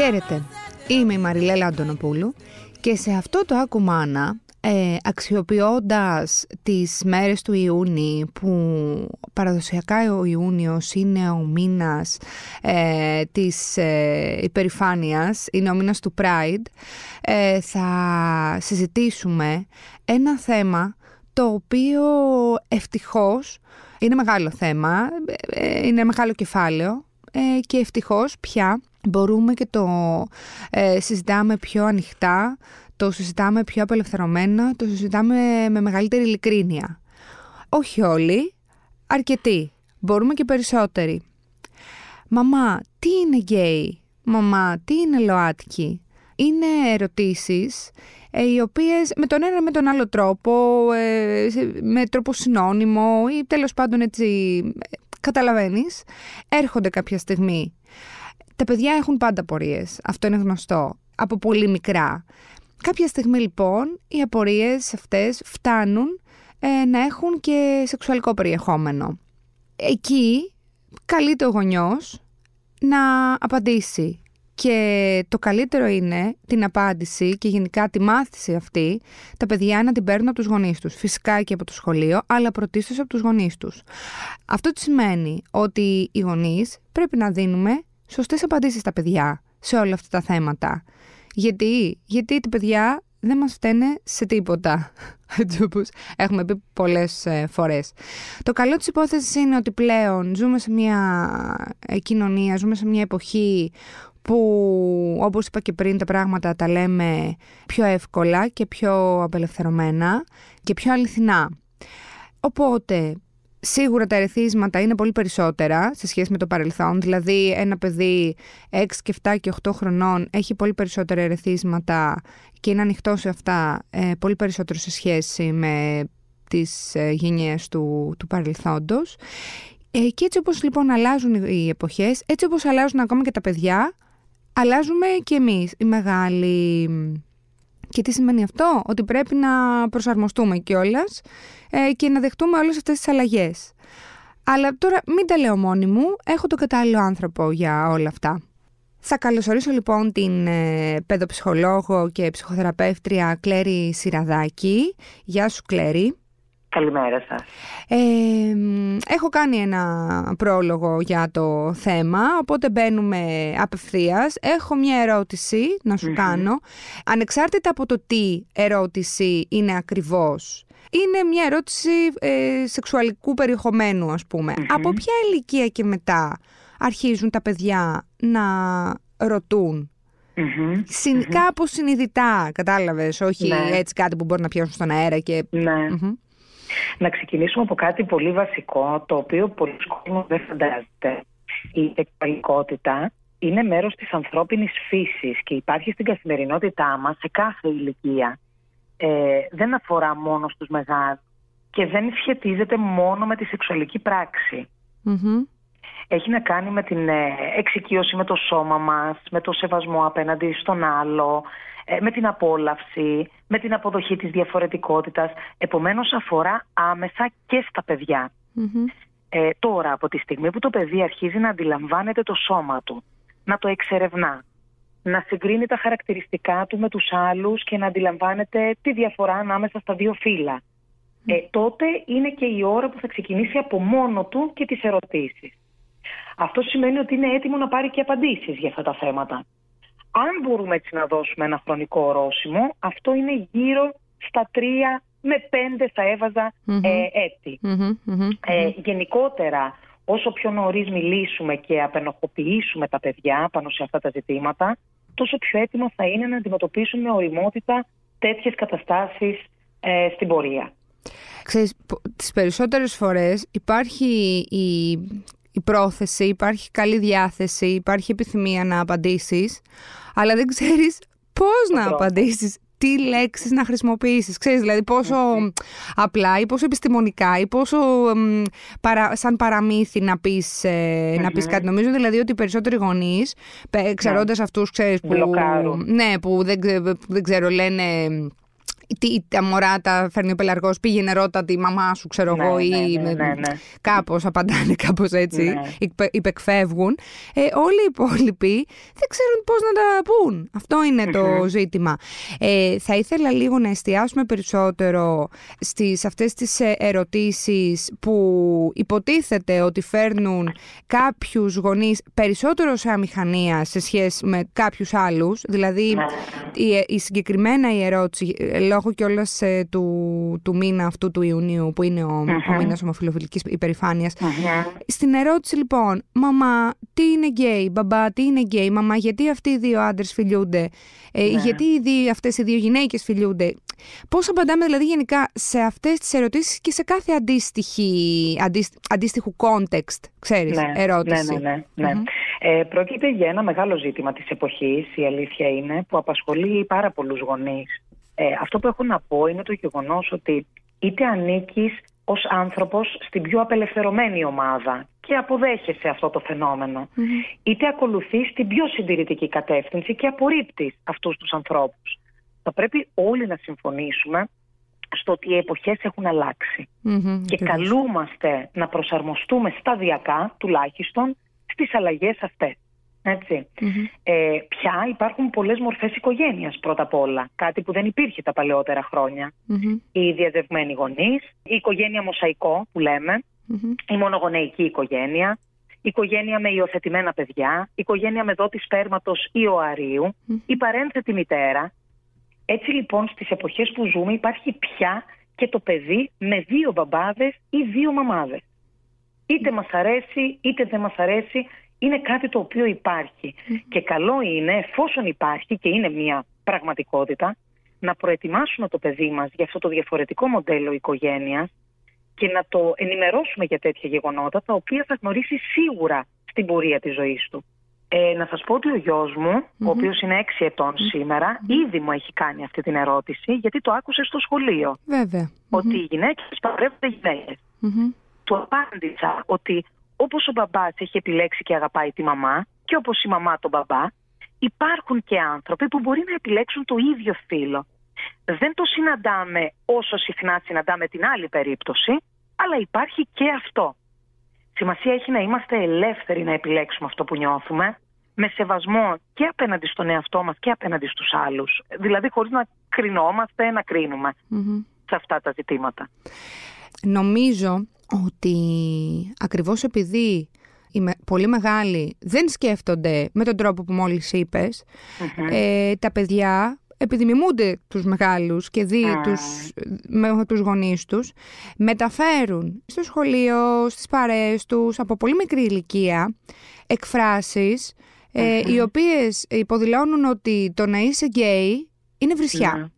Χαίρετε, είμαι η Μαριλέλα Αντωνοπούλου και σε αυτό το Ακουμάνα ε, αξιοποιώντας τις μέρες του Ιούνιου που παραδοσιακά ο Ιούνιος είναι ο μήνας ε, της ε, υπερηφάνειας, είναι ο μήνας του Pride, ε, θα συζητήσουμε ένα θέμα το οποίο ευτυχώς είναι μεγάλο θέμα, ε, είναι μεγάλο κεφάλαιο και ευτυχώς πια μπορούμε και το συζητάμε πιο ανοιχτά, το συζητάμε πιο απελευθερωμένα, το συζητάμε με μεγαλύτερη ειλικρίνεια. Όχι όλοι, αρκετοί. Μπορούμε και περισσότεροι. Μαμά, τι είναι γκέι; Μαμά, τι είναι ΛΟΑΤΚΙ; Είναι ερωτήσεις ε, οι οποίες με τον ένα με τον άλλο τρόπο, ε, με τρόπο συνώνυμο ή τέλος πάντων έτσι καταλαβαίνεις, έρχονται κάποια στιγμή. Τα παιδιά έχουν πάντα πορείες, αυτό είναι γνωστό, από πολύ μικρά. Κάποια στιγμή λοιπόν οι απορίες αυτές φτάνουν ε, να έχουν και σεξουαλικό περιεχόμενο. Εκεί καλείται ο γονιός να απαντήσει και το καλύτερο είναι την απάντηση και γενικά τη μάθηση αυτή τα παιδιά να την παίρνουν από τους γονείς τους. Φυσικά και από το σχολείο, αλλά πρωτίστως από τους γονείς τους. Αυτό τι σημαίνει ότι οι γονείς πρέπει να δίνουμε σωστές απαντήσεις στα παιδιά σε όλα αυτά τα θέματα. Γιατί, γιατί τα παιδιά δεν μας φταίνε σε τίποτα, έτσι όπως έχουμε πει πολλές ε, φορές. Το καλό της υπόθεσης είναι ότι πλέον ζούμε σε μια ε, κοινωνία, ζούμε σε μια εποχή που όπως είπα και πριν τα πράγματα τα λέμε πιο εύκολα και πιο απελευθερωμένα και πιο αληθινά. Οπότε Σίγουρα τα ερεθίσματα είναι πολύ περισσότερα σε σχέση με το παρελθόν. Δηλαδή, ένα παιδί 6 και 7 και 8 χρονών έχει πολύ περισσότερα ερεθίσματα και είναι ανοιχτό σε αυτά ε, πολύ περισσότερο σε σχέση με τις ε, γενιές του, του παρελθόντος. Ε, και έτσι όπως λοιπόν αλλάζουν οι εποχές, έτσι όπως αλλάζουν ακόμα και τα παιδιά, αλλάζουμε και εμείς οι μεγάλοι και τι σημαίνει αυτό, ότι πρέπει να προσαρμοστούμε κιόλας ε, και να δεχτούμε όλες αυτές τις αλλαγές. Αλλά τώρα μην τα λέω μόνη μου, έχω τον κατάλληλο άνθρωπο για όλα αυτά. Θα καλωσορίσω λοιπόν την ε, παιδοψυχολόγο και ψυχοθεραπεύτρια Κλέρι Σιραδάκη. Γεια σου Κλέρι. Καλημέρα σας. έχω κάνει ένα πρόλογο για το θέμα, οπότε μπαίνουμε απευθείας. Έχω μια ερώτηση να σου κάνω. Ανεξάρτητα από το τι ερώτηση είναι ακριβώς, είναι μια ερώτηση ε, σεξουαλικού περιεχομένου, ας πουμε Από ποια ηλικία και μετά αρχίζουν τα παιδιά να ρωτούν; Mm-hmm. Συν, Κάπως συνειδητά, κατάλαβες, όχι ναι. έτσι κάτι που μπορεί να πιάσουν στον αέρα και... Ναι. Να ξεκινήσουμε από κάτι πολύ βασικό, το οποίο πολλοί κόσμοι δεν φαντάζεται. Η σεξουαλικότητα είναι μέρος της ανθρώπινης φύσης και υπάρχει στην καθημερινότητά μας σε κάθε ηλικία. Ε, δεν αφορά μόνο στους μεγάλους και δεν σχετίζεται μόνο με τη σεξουαλική Έχει να κάνει με την ε, εξοικείωση με το σώμα μας, με το σεβασμό απέναντι στον άλλο, ε, με την απόλαυση, με την αποδοχή της διαφορετικότητας. Επομένως αφορά άμεσα και στα παιδια Ε, τώρα από τη στιγμή που το παιδί αρχίζει να αντιλαμβάνεται το σώμα του, να το εξερευνά, να συγκρίνει τα χαρακτηριστικά του με τους άλλους και να αντιλαμβάνεται τη διαφορά ανάμεσα στα δύο φύλλα. Ε, τότε είναι και η ώρα που θα ξεκινήσει από μόνο του και τις ερωτήσεις. Αυτό σημαίνει ότι είναι έτοιμο να πάρει και απαντήσεις για αυτά τα θέματα. Αν μπορούμε έτσι να δώσουμε ένα χρονικό ορόσημο, αυτό είναι γύρω στα τρία με πέντε θα εβαζα ε, ετη ε, γενικότερα, όσο πιο νωρίς μιλήσουμε και απενοχοποιήσουμε τα παιδιά πάνω σε αυτά τα ζητήματα, τόσο πιο έτοιμα θα είναι να αντιμετωπίσουν με οριμότητα τέτοιες καταστάσεις ε, στην πορεία. Ξέρεις, τις περισσότερες φορές υπάρχει η η πρόθεση, υπάρχει καλή διάθεση, υπάρχει επιθυμία να απαντήσεις, αλλά δεν ξέρεις πώς να απαντήσεις, τι λέξεις να χρησιμοποιήσεις. Ξέρεις δηλαδή πόσο απλά ή πόσο επιστημονικά ή πόσο παρα, σαν παραμύθι να πεις, ε, να πεις κάτι. Νομίζω δηλαδή ότι οι περισσότεροι γονείς, ξέροντας ναι. αυτούς ξέρεις, που, ναι, που δεν, δεν ξέρω λένε τι, τα μωρά τα φέρνει ο πελαργός, πήγαινε ρώτα τη μαμά σου, ξέρω Ναι, εγώ, ναι, ή ναι, ναι, ναι. κάπως απαντάνε κάπως έτσι, Ναι. υπε- υπεκφεύγουν. Ε, όλοι οι υπόλοιποι δεν ξέρουν πώς να τα πούν. Αυτό είναι το ζήτημα. Ε, θα ήθελα λίγο να εστιάσουμε περισσότερο στις αυτές τις ε, ερωτήσεις που υποτίθεται ότι φέρνουν κάποιους γονείς περισσότερο σε αμηχανία σε σχέση με κάποιους άλλους. Δηλαδή Ναι. η, η συγκεκριμένα η ερώτηση, ε, λόγω κιόλας ε, του, του μήνα αυτού του Ιουνίου που είναι ο, ο μήνας ομοφιλοφιλικής υπερηφάνειας, στην ερώτηση λοιπόν, μαμά, τι είναι γκέι, μπαμπά, τι είναι γκέι, μαμά, γιατί αυτοί οι δύο άντρες φιλιούνται, ε, γιατί οι δύο, αυτές οι δύο γυναίκες φιλιούνται; Πώς απαντάμε δηλαδή γενικά σε αυτές τις ερωτήσεις και σε κάθε αντίστοιχη, αντίσ- αντίστοιχου context, ξέρεις, ερώτηση. Ναι, ναι, ναι. ναι. Ε, πρόκειται για ένα μεγάλο ζήτημα της εποχής, η αλήθεια είναι, που απασχολεί πάρα πολλούς γονείς. Ε, αυτό που έχω να πω είναι το γεγονός ότι είτε ανήκεις ως άνθρωπος στην πιο απελευθερωμένη ομάδα και αποδέχεσαι αυτό το φαινομενο είτε ακολουθείς την πιο συντηρητική κατεύθυνση και απορρίπτεις αυτούς τους ανθρώπους. Θα πρέπει όλοι να συμφωνήσουμε στο ότι οι εποχές έχουν αλλάξει Μμμ, και ακριβώς. καλούμαστε να προσαρμοστούμε σταδιακά τουλάχιστον στις αλλαγές αυτές. Έτσι. Ε, πια υπάρχουν πολλές μορφές οικογένειας πρώτα απ' όλα, κάτι που δεν υπήρχε τα παλαιότερα χρόνια. Μμμ, Οι διαζευμένοι γονείς, η οικογένεια μοσαϊκό που λέμε, μμμ. η μονογονεϊκή οικογένεια, η οικογένεια με υιοθετημένα παιδιά, η οικογένεια με δότη σπέρματος ή οαρίου, η παρένθετη μητέρα. Έτσι λοιπόν στις εποχές που ζούμε υπάρχει πια και το παιδί με δύο μπαμπάδες ή δύο μαμάδες. Είτε μας αρέσει είτε δεν μας αρέσει, είναι κάτι το οποίο υπάρχει. Και καλό είναι, εφόσον υπάρχει και είναι μια πραγματικότητα, να προετοιμάσουμε το παιδί μας για αυτό το διαφορετικό μοντέλο οικογένειας και να το ενημερώσουμε για τέτοια γεγονότα, τα οποία θα γνωρίσει σίγουρα στην πορεία της ζωής του. Ε, να σας πω ότι ο γιος μου, ο οποίος είναι 6 ετών σήμερα, ήδη μου έχει κάνει αυτή την ερώτηση, γιατί το άκουσε στο σχολείο, Βέβαια. ότι οι γυναίκες παντρεύονται γυναίκες. Μμμ. Του απάντησα ότι όπως ο μπαμπάς έχει επιλέξει και αγαπάει τη μαμά και όπως η μαμά τον μπαμπά, υπάρχουν και άνθρωποι που μπορεί να επιλέξουν το ίδιο φύλλο. Δεν το συναντάμε όσο συχνά συναντάμε την άλλη περίπτωση, αλλά υπάρχει και αυτό. Σημασία έχει να είμαστε ελεύθεροι να επιλέξουμε αυτό που νιώθουμε, με σεβασμό και απέναντι στον εαυτό μας και απέναντι στους άλλους. Δηλαδή χωρίς να κρινόμαστε, να κρίνουμε Μμμ. σε αυτά τα ζητήματα. Νομίζω ότι ακριβώς επειδή οι με- πολύ μεγάλοι δεν σκέφτονται με τον τρόπο που μόλις είπες, ε, τα παιδιά επειδή μιμούνται τους μεγάλους και δει Α. τους, με τους γονείς τους, μεταφέρουν στο σχολείο, στις παρέες τους, από πολύ μικρή ηλικία, εκφράσεις ε, οι οποίες υποδηλώνουν ότι το να είσαι γκέι είναι βρισιά.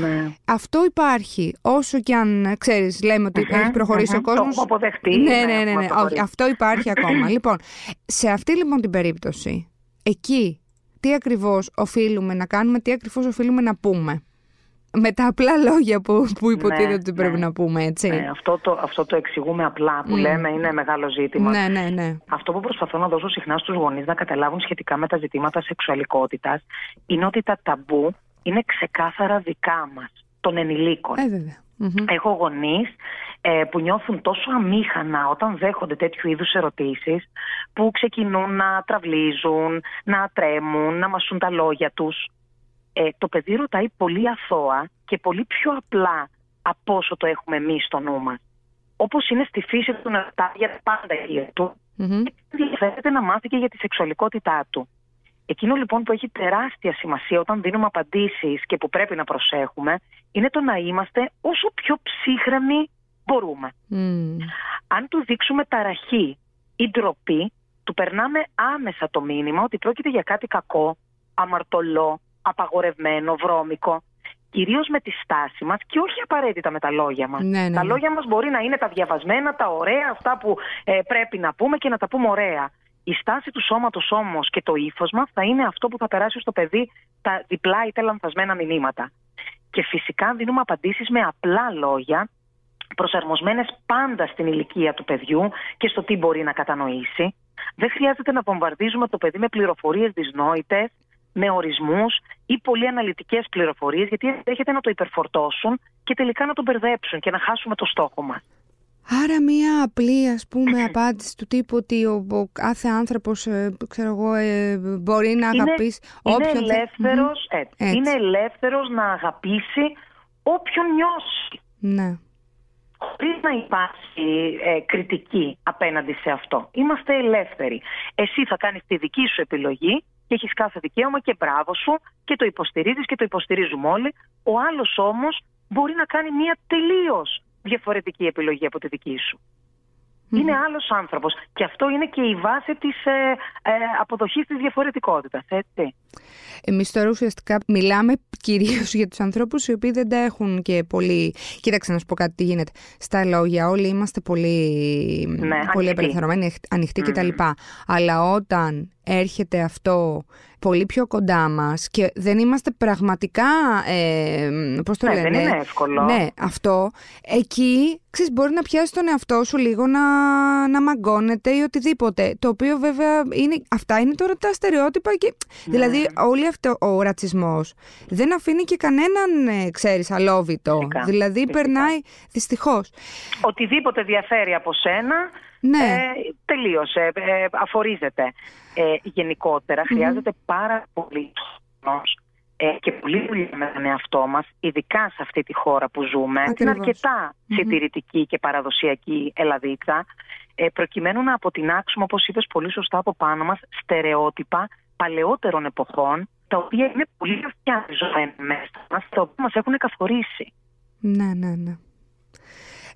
Ναι. Αυτό υπάρχει. Όσο και αν ξέρεις, λέμε ότι Αχα, έχει προχωρήσει αχα. ο κόσμος. Το έχουμε αποδεχτεί, Ναι, ναι, ναι, ναι. έχουμε ναι. Όχι, προχωρήσει. αυτό υπάρχει ακόμα. λοιπόν, σε αυτή λοιπόν την περίπτωση, εκεί τι ακριβώς οφείλουμε να κάνουμε, τι ακριβώς οφείλουμε να πούμε. Με τα απλά λόγια που, που υποτίθεται Ναι, ότι πρέπει ναι. να πούμε, έτσι. Ναι, αυτό, το, αυτό το εξηγούμε απλά που Μμ. λέμε είναι μεγάλο ζήτημα. ναι, ναι. ναι. Αυτό που προσπαθώ να δώσω συχνά στους γονείς να καταλάβουν σχετικά με τα ζητήματα σεξουαλικότητας είναι ότι τα ταμπού είναι ξεκάθαρα δικά μας, των ενηλίκων. Ε, βέβαια. Μμμ. Έχω γονείς ε, που νιώθουν τόσο αμήχανα όταν δέχονται τέτοιου είδους ερωτήσεις που ξεκινούν να τραυλίζουν, να τρέμουν, να μασούν τα λόγια τους. Ε, το παιδί ρωτάει πολύ αθώα και πολύ πιο απλά από όσο το έχουμε εμείς στο νου μας. Όπως είναι στη φύση του να ρωτάει για τα πάντα γύρω του, Μμμ. ενδιαφέρεται να μάθει και για τη σεξουαλικότητά του. Εκείνο λοιπόν που έχει τεράστια σημασία όταν δίνουμε απαντήσεις και που πρέπει να προσέχουμε είναι το να είμαστε όσο πιο ψύχρεμοι μπορούμε. Μμ. Αν του δείξουμε ταραχή ή ντροπή, του περνάμε άμεσα το μήνυμα ότι πρόκειται για κάτι κακό, αμαρτωλό, απαγορευμένο, βρώμικο. Κυρίως με τη στάση μας και όχι απαραίτητα με τα λόγια μας. Ναι, ναι, τα ναι. λόγια μας μπορεί να είναι τα διαβασμένα, τα ωραία, αυτά που ε, πρέπει να πούμε και να τα πούμε ωραία. Η στάση του σώματος όμως και το ύφος μας θα είναι αυτό που θα περάσει στο παιδί τα διπλά είτε λανθασμένα μηνύματα. Και φυσικά δίνουμε απαντήσεις με απλά λόγια, προσαρμοσμένες πάντα στην ηλικία του παιδιού και στο τι μπορεί να κατανοήσει. Δεν χρειάζεται να βομβαρδίζουμε το παιδί με πληροφορίες δυσνόητες, με ορισμούς ή ή πολύ αναλυτικές πληροφορίες γιατί έρχεται να το υπερφορτώσουν και τελικά να το μπερδέψουν και να χάσουμε το στόχο μας. Άρα μία απλή ας πούμε απάντηση του τύπου ότι ο, ο κάθε άνθρωπος ε, ξέρω εγώ, ε, μπορεί να αγαπήσει είναι, όποιον είναι ελεύθερος, έτσι. είναι ελεύθερος να αγαπήσει όποιον νιώσει. Ναι. Χωρίς να υπάρχει ε, κριτική απέναντι σε αυτό. Είμαστε ελεύθεροι. Εσύ θα κάνεις τη δική σου επιλογή και έχεις κάθε δικαίωμα και μπράβο σου και το υποστηρίζεις και το υποστηρίζουμε όλοι. Ο άλλος όμως μπορεί να κάνει μια τελείως διαφορετική επιλογή από τη δική σου. Είναι άλλος άνθρωπος και αυτό είναι και η βάση της ε, ε, αποδοχής της διαφορετικότητας, έτσι. Εμείς τώρα ουσιαστικά μιλάμε κυρίως για τους ανθρώπους οι οποίοι δεν τα έχουν και πολύ... Κοίταξε να σου πω κάτι τι γίνεται. Στα λόγια όλοι είμαστε πολύ, ναι, πολύ απελευθερωμένοι, ανοιχτοί κτλ. Αλλά όταν έρχεται αυτό πολύ πιο κοντά μας και δεν είμαστε πραγματικά, ε, πώς το ναι, λένε, δεν είναι εύκολο. Ναι, αυτό, εκεί ξέρεις, μπορεί να πιάσει τον εαυτό σου λίγο να, να μαγκώνεται ή οτιδήποτε, το οποίο βέβαια είναι, αυτά είναι τώρα τα στερεότυπα και, ναι. δηλαδή όλη αυτό ο ρατσισμός δεν αφήνει και κανέναν, ε, ξέρεις, αλόβητο, Φυσικά. δηλαδή Φυσικά. περνάει δυστυχώς. Οτιδήποτε διαφέρει από σένα, ναι. ε, τελείωσε, ε, αφορίζεται. Ε, γενικότερα χρειάζεται πάρα πολύ χρόνος ε, και πολύ δουλειά με τον εαυτό μας, ειδικά σε αυτή τη χώρα που ζούμε, Ακριβώς. την αρκετά συντηρητική και παραδοσιακή Ελλαδίτσα, ε, προκειμένου να αποτινάξουμε, όπως είπες πολύ σωστά από πάνω μας, στερεότυπα παλαιότερων εποχών, τα οποία είναι πολύ αυτιά μέσα μας, τα οποία μας έχουν καθορίσει. Ναι, ναι, ναι.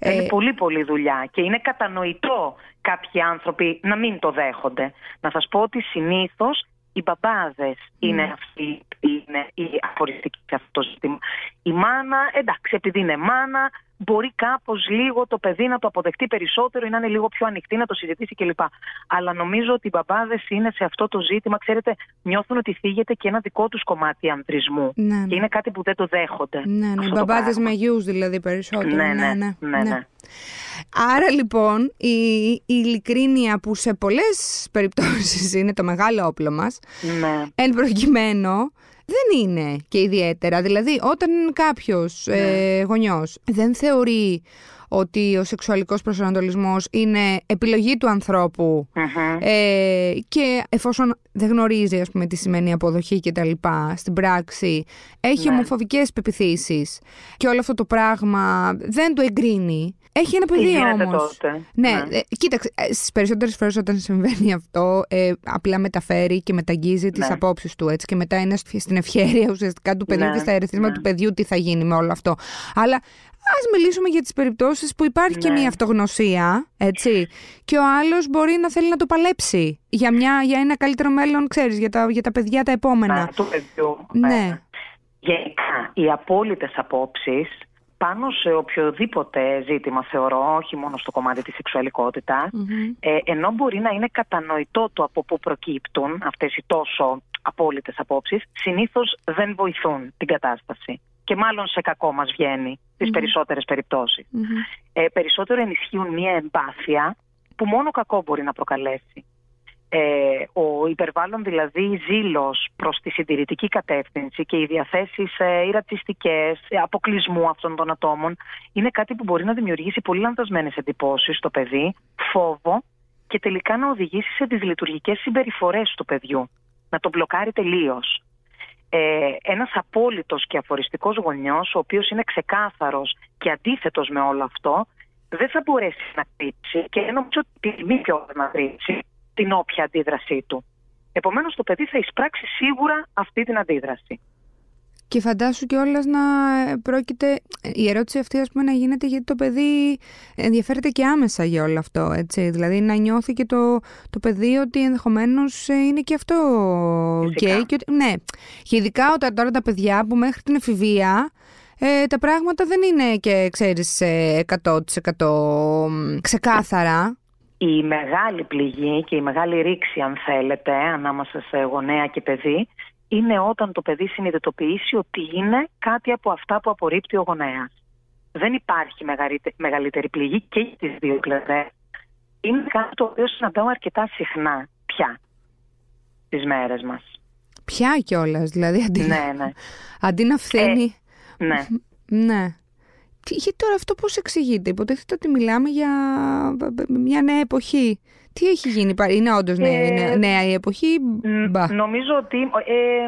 Είναι ε, πολύ πολύ δουλειά και είναι κατανοητό κάποιοι άνθρωποι να μην το δέχονται. Να σας πω ότι συνήθως οι μπαμπάδες είναι αυτοί που είναι οι αφοριστικοί σε αυτό το ζήτημα. Η μάνα, εντάξει, επειδή είναι μάνα, μπορεί κάπως λίγο το παιδί να το αποδεχτεί περισσότερο ή να είναι λίγο πιο ανοιχτή να το συζητήσει κλπ. Αλλά νομίζω ότι οι μπαμπάδες είναι σε αυτό το ζήτημα, ξέρετε, νιώθουν ότι θίγεται και ένα δικό τους κομμάτι ανδρισμού. Ναι, ναι. Και είναι κάτι που δεν το δέχονται. Ναι, ναι. Οι μπαμπάδες με γιους δηλαδή περισσότερο. Ναι, ναι, ναι. ναι, ναι. Άρα λοιπόν η, η ειλικρίνεια που σε πολλές περιπτώσεις είναι το μεγάλο όπλο μας, ναι. εν προκειμένου δεν είναι και ιδιαίτερα. Δηλαδή όταν κάποιος Ναι. ε, γονιός δεν θεωρεί ότι ο σεξουαλικός προσανατολισμός είναι επιλογή του ανθρώπου Μμμ. ε, και εφόσον δεν γνωρίζει ας πούμε τι σημαίνει αποδοχή και τα λοιπά στην πράξη έχει Ναι. ομοφοβικές πεπιθήσεις και όλο αυτό το πράγμα δεν το εγκρίνει έχει ένα Τι παιδί γίνεται όμως τότε. ναι, Ναι. ε, κοίταξε, ε, στις περισσότερες φορές όταν συμβαίνει αυτό ε, απλά μεταφέρει και μεταγγίζει τις Ναι. απόψεις του έτσι και μετά είναι στη- στην ευχέρεια ουσιαστικά του παιδιού Ναι, και στα ερεθίσματα ναι. του παιδιού τι θα γίνει με όλο αυτό. Αλλά ας μιλήσουμε για τις περιπτώσεις που υπάρχει και Ναι. μια αυτογνωσία, έτσι, και ο άλλος μπορεί να θέλει να το παλέψει για, μια, για ένα καλύτερο μέλλον, ξέρεις, για τα, για τα παιδιά τα επόμενα. Ναι, του παιδιού. Ναι. Γενικά, οι απόλυτες απόψεις πάνω σε οποιοδήποτε ζήτημα θεωρώ, όχι μόνο στο κομμάτι της σεξουαλικότητας, ε, ενώ μπορεί να είναι κατανοητό το από πού προκύπτουν αυτές οι τόσο απόλυτες απόψεις, συνήθως δεν βοηθούν την κατάσταση. Και μάλλον σε κακό μας βγαίνει στις περισσότερες περιπτώσεις. Μμμ. Ε, περισσότερο ενισχύουν μια εμπάθεια που μόνο κακό μπορεί να προκαλέσει. Ε, ο υπερβάλλον δηλαδή ζήλος προς τη συντηρητική κατεύθυνση και οι διαθέσεις ε, οι ρατσιστικές, ε, αποκλεισμού αυτών των ατόμων είναι κάτι που μπορεί να δημιουργήσει πολύ λανθασμένες εντυπώσεις στο παιδί, φόβο και τελικά να οδηγήσει σε δυσλειτουργικές συμπεριφορές του παιδιού. Να το μπλοκάρει τελείως. Ε, ένας απόλυτος και αφοριστικός γονιός, ο οποίος είναι ξεκάθαρος και αντίθετος με όλο αυτό, δεν θα μπορέσει να κρύψει και νομίζω ότι τιμή πιο να κρύψει την όποια αντίδρασή του. Επομένως το παιδί θα εισπράξει σίγουρα αυτή την αντίδραση. Και φαντάσου κιόλας να πρόκειται. Η ερώτηση αυτή, ας πούμε, να γίνεται γιατί το παιδί ενδιαφέρεται και άμεσα για όλο αυτό. Έτσι. Δηλαδή να νιώθει και το, το παιδί ότι ενδεχομένως είναι και αυτό Φυσικά. γκέι. Και ότι, ναι. Και ειδικά όταν τώρα τα παιδιά που μέχρι την εφηβεία ε, τα πράγματα δεν είναι και ξέρεις ε, 100% ξεκάθαρα. Η μεγάλη πληγή και η μεγάλη ρήξη, αν θέλετε, ανάμεσα σε γονέα και παιδί, είναι όταν το παιδί συνειδητοποιήσει ότι είναι κάτι από αυτά που απορρίπτει ο γονέας. Δεν υπάρχει μεγαλύτε- μεγαλύτερη πληγή και για τις δύο πλευρές. Είναι κάτι το οποίο συναντάω αρκετά συχνά πια τις μέρες μας. Πια κιόλας, δηλαδή αντί, Ναι, ναι. αντί να φθαίνει. ναι. Ναι. Τι- Γιατί τώρα αυτό πώς εξηγείται; Υποτίθεται ότι μιλάμε για μια νέα εποχή. Τι έχει γίνει, πα- είναι όντως νέα, Ε, είναι νέα η εποχή; Μ, Μπα. Νομίζω ότι. Ε,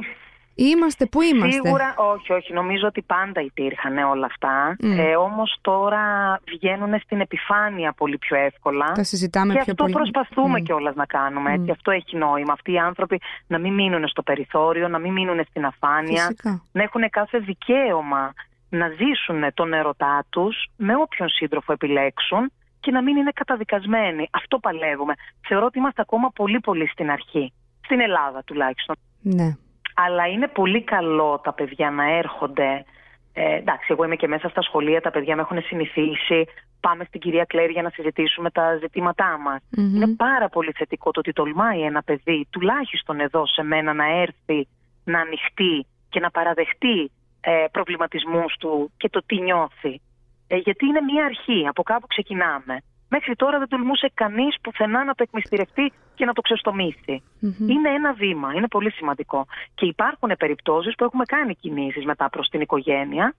Είμαστε, πού είμαστε; Σίγουρα, όχι, όχι. Νομίζω ότι πάντα υπήρχαν όλα αυτά. Μμ. Ε, Όμως τώρα βγαίνουν στην επιφάνεια πολύ πιο εύκολα. Τα συζητάμε και πιο αυτό πολύ. προσπαθούμε Μμ. κιόλας να κάνουμε. Έτσι. Μμ. Αυτό έχει νόημα. Αυτοί οι άνθρωποι να μην μείνουν στο περιθώριο, να μην μείνουν στην αφάνεια. Φυσικά. Να έχουν κάθε δικαίωμα να ζήσουν τον ερωτά τους με όποιον σύντροφο επιλέξουν και να μην είναι καταδικασμένοι. Αυτό παλεύουμε. Θεωρώ ότι είμαστε ακόμα πολύ πολύ στην αρχή. Στην Ελλάδα τουλάχιστον. Ναι. Αλλά είναι πολύ καλό τα παιδιά να έρχονται. Ε, εντάξει, εγώ είμαι και μέσα στα σχολεία, τα παιδιά με έχουν συνηθίσει. Πάμε στην κυρία Κλέρ για να συζητήσουμε τα ζητήματά μας. Μμμ. Είναι πάρα πολύ θετικό το ότι τολμάει ένα παιδί, τουλάχιστον εδώ σε μένα, να έρθει, να ανοιχτεί και να παραδεχτεί ε, προβληματισμούς του και το τι νιώθει. Ε, γιατί είναι μια αρχή, από κάπου ξεκινάμε. Μέχρι τώρα δεν τολμούσε κανείς πουθενά να το εκμυστηρευτεί και να το ξεστομίσει. Μμμ. Είναι ένα βήμα, είναι πολύ σημαντικό. Και υπάρχουν περιπτώσεις που έχουμε κάνει κινήσεις μετά προς την οικογένεια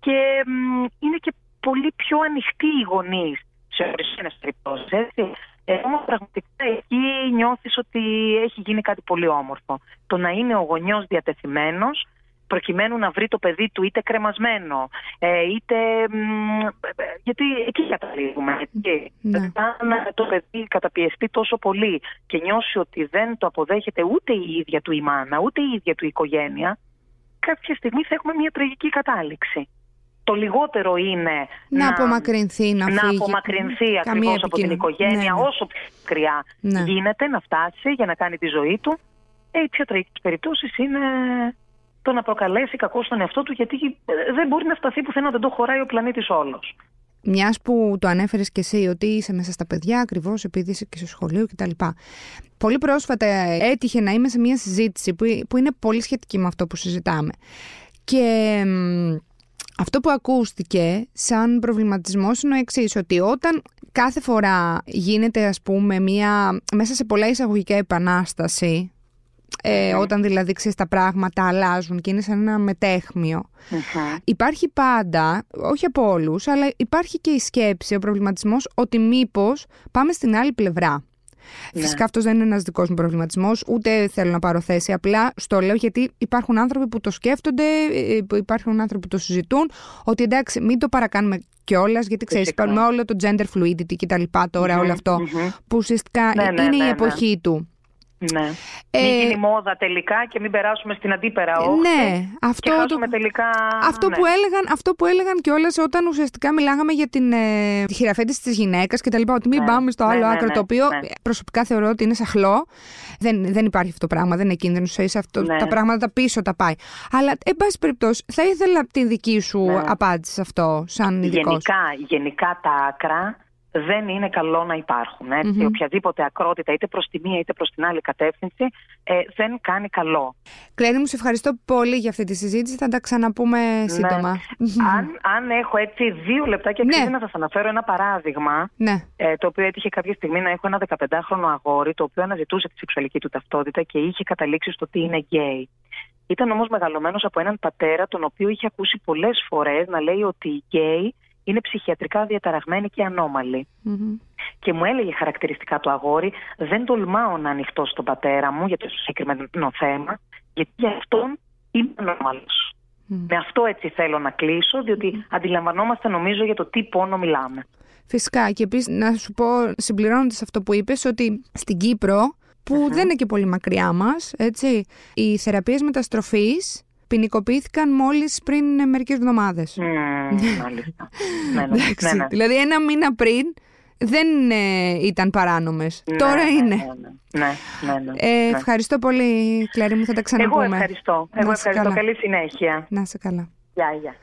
και μ, είναι και πολύ πιο ανοιχτοί οι γονείς σε ορισμένες περιπτώσεις, έτσι. Ε, όμως πραγματικά εκεί νιώθεις ότι έχει γίνει κάτι πολύ όμορφο. Το να είναι ο γονιός διατεθειμένος προκειμένου να βρει το παιδί του είτε κρεμασμένο, ε, είτε. μ, ε, γιατί εκεί καταλήγουμε. Έτσι. Ναι. Αν το παιδί καταπιεστεί τόσο πολύ και νιώσει ότι δεν το αποδέχεται ούτε η ίδια του η μάνα, ούτε η ίδια του η οικογένεια, κάποια στιγμή θα έχουμε μια τραγική κατάληξη. Το λιγότερο είναι Να απομακρυνθεί, να να φύγει. απομακρυνθεί Καμία ακριβώς από την επικοινωνία. οικογένεια Ναι, ναι. όσο πιο μακριά Ναι. γίνεται να φτάσει για να κάνει τη ζωή του. Ε, οι πιο τραγικές περιπτώσεις είναι το να προκαλέσει κακό στον εαυτό του γιατί ε, δεν μπορεί να φταθεί πουθενά, δεν το χωράει ο πλανήτης όλος. Μιας που το ανέφερες και εσύ ότι είσαι μέσα στα παιδιά, ακριβώς επειδή είσαι και στο σχολείο κτλ. Πολύ πρόσφατα έτυχε να είμαι σε μια συζήτηση που, που είναι πολύ σχετική με αυτό που συζητάμε. Και μ, αυτό που ακούστηκε σαν προβληματισμός είναι ο εξής, ότι όταν κάθε φορά γίνεται, ας πούμε, μια, μέσα σε πολλά εισαγωγικά επανάσταση, ε, όταν δηλαδή ξέρεις τα πράγματα αλλάζουν και είναι σαν ένα μετέχμιο, Υπάρχει πάντα, όχι από όλους, αλλά υπάρχει και η σκέψη, ο προβληματισμός ότι μήπως πάμε στην άλλη πλευρά. Ναι. Φυσικά αυτός δεν είναι ένας δικός μου προβληματισμός, ούτε θέλω να πάρω θέση. Απλά στο λέω γιατί υπάρχουν άνθρωποι που το σκέφτονται, ε, που υπάρχουν άνθρωποι που το συζητούν, ότι εντάξει, μην το παρακάνουμε κιόλας, γιατί ξέρεις, Φυσικά. με όλο το gender fluidity και τα λοιπά τώρα, Μμμ, όλο αυτό, μμμ. που ουσιαστικά Ναι, ναι, είναι ναι, η ναι. εποχή του. Ναι. Ε, Μην γίνει μόδα τελικά και μην περάσουμε στην αντίπερα όχθη. ναι, αυτό και το- χάσουμε τελικά... Αυτό, ναι. που έλεγαν, αυτό που έλεγαν κιόλας όταν ουσιαστικά μιλάγαμε για την ε, τη χειραφέτηση της γυναίκας και τα λοιπά, ότι μην Ναι, πάμε στο ναι, άλλο ναι, άκρο, ναι, το οποίο ναι. προσωπικά θεωρώ ότι είναι σαχλό. Δεν, δεν υπάρχει αυτό το πράγμα, δεν είναι κίνδυνος. Σε αυτό, Ναι. Τα πράγματα τα πίσω τα πάει. Αλλά, εν πάση περιπτώσει, θα ήθελα τη δική σου Ναι. απάντηση σε αυτό, σαν ειδικός. Γενικά, γενικά τα άκρα δεν είναι καλό να υπάρχουν. Έτσι. Μμμ. Οποιαδήποτε ακρότητα είτε προς τη μία είτε προς την άλλη κατεύθυνση ε, δεν κάνει καλό. Κλέρι μου, σε ευχαριστώ πολύ για αυτή τη συζήτηση. Θα τα ξαναπούμε σύντομα. αν, αν έχω έτσι δύο λεπτά και Ναι. αξίζει να σας αναφέρω ένα παράδειγμα ναι. ε, το οποίο έτυχε κάποια στιγμή να έχω ένα 15χρονο αγόρι το οποίο αναζητούσε τη σεξουαλική του ταυτότητα και είχε καταλήξει στο ότι είναι γκέι. Ήταν όμως μεγαλωμένος από έναν πατέρα τον οποίο είχε ακούσει πολλές φορές να λέει ότι οι γκέι είναι ψυχιατρικά διαταραγμένοι και ανώμαλοι. Μμμ. Και μου έλεγε χαρακτηριστικά το αγόρι, δεν τολμάω να ανοιχτώ στον πατέρα μου για το συγκεκριμένο θέμα, γιατί για αυτόν είμαι ανώμαλος. Μμ. Με αυτό έτσι θέλω να κλείσω, διότι αντιλαμβανόμαστε νομίζω για το τι πόνο μιλάμε. Φυσικά. Και επίσης να σου πω, συμπληρώνοντας αυτό που είπες, ότι στην Κύπρο, που δεν είναι και πολύ μακριά μας, έτσι, οι θεραπείες μεταστροφής ποινικοποιήθηκαν μόλις πριν μερικές εβδομάδες. Μμμ, Μάλιστα. ναι, ναι, ναι, ναι. Δηλαδή ένα μήνα πριν δεν ε, ήταν παράνομες. Ναι, Τώρα ναι, είναι. Ναι, ναι, ναι, ναι, Ε, ναι. Ευχαριστώ πολύ, Κλέρι μου. Θα τα ξαναπούμε. Εγώ ευχαριστώ. Εγώ Να είσαι ευχαριστώ. καλά. Καλή συνέχεια. Να είσαι καλά. Γεια, γεια.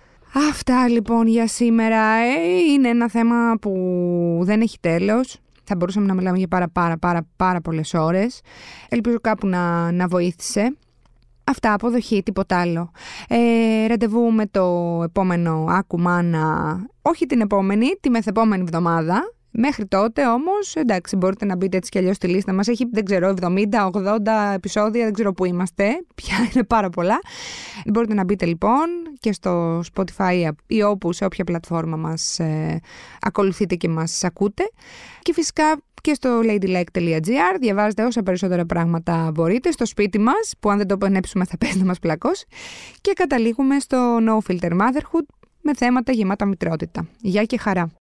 Αυτά λοιπόν για σήμερα. Ε, είναι ένα θέμα που δεν έχει τέλος. Θα μπορούσαμε να μιλάμε για πάρα πάρα πάρα πάρα πολλές ώρες. Ελπίζω κάπου να, να βοήθησε. Αυτά, αποδοχή, τίποτα άλλο. Ε, ραντεβού με το επόμενο Άκου Μάνα, όχι την επόμενη, τη μεθεπόμενη εβδομάδα. Μέχρι τότε όμως, εντάξει, μπορείτε να μπείτε έτσι κι αλλιώς στη λίστα μας. Έχει, δεν ξέρω, 70-80 επεισόδια, δεν ξέρω πού είμαστε. Πια είναι πάρα πολλά. Μπορείτε να μπείτε λοιπόν και στο Spotify ή όπου σε όποια πλατφόρμα μας ε, ακολουθείτε και μας ακούτε. Και φυσικά και στο ladylike.gr διαβάζετε όσα περισσότερα πράγματα μπορείτε στο σπίτι μας, που αν δεν το πενέψουμε θα πέσει να μας πλακώσει. Και καταλήγουμε στο No Filter Motherhood με θέματα γεμάτα μητρότητα. Γεια και χαρά!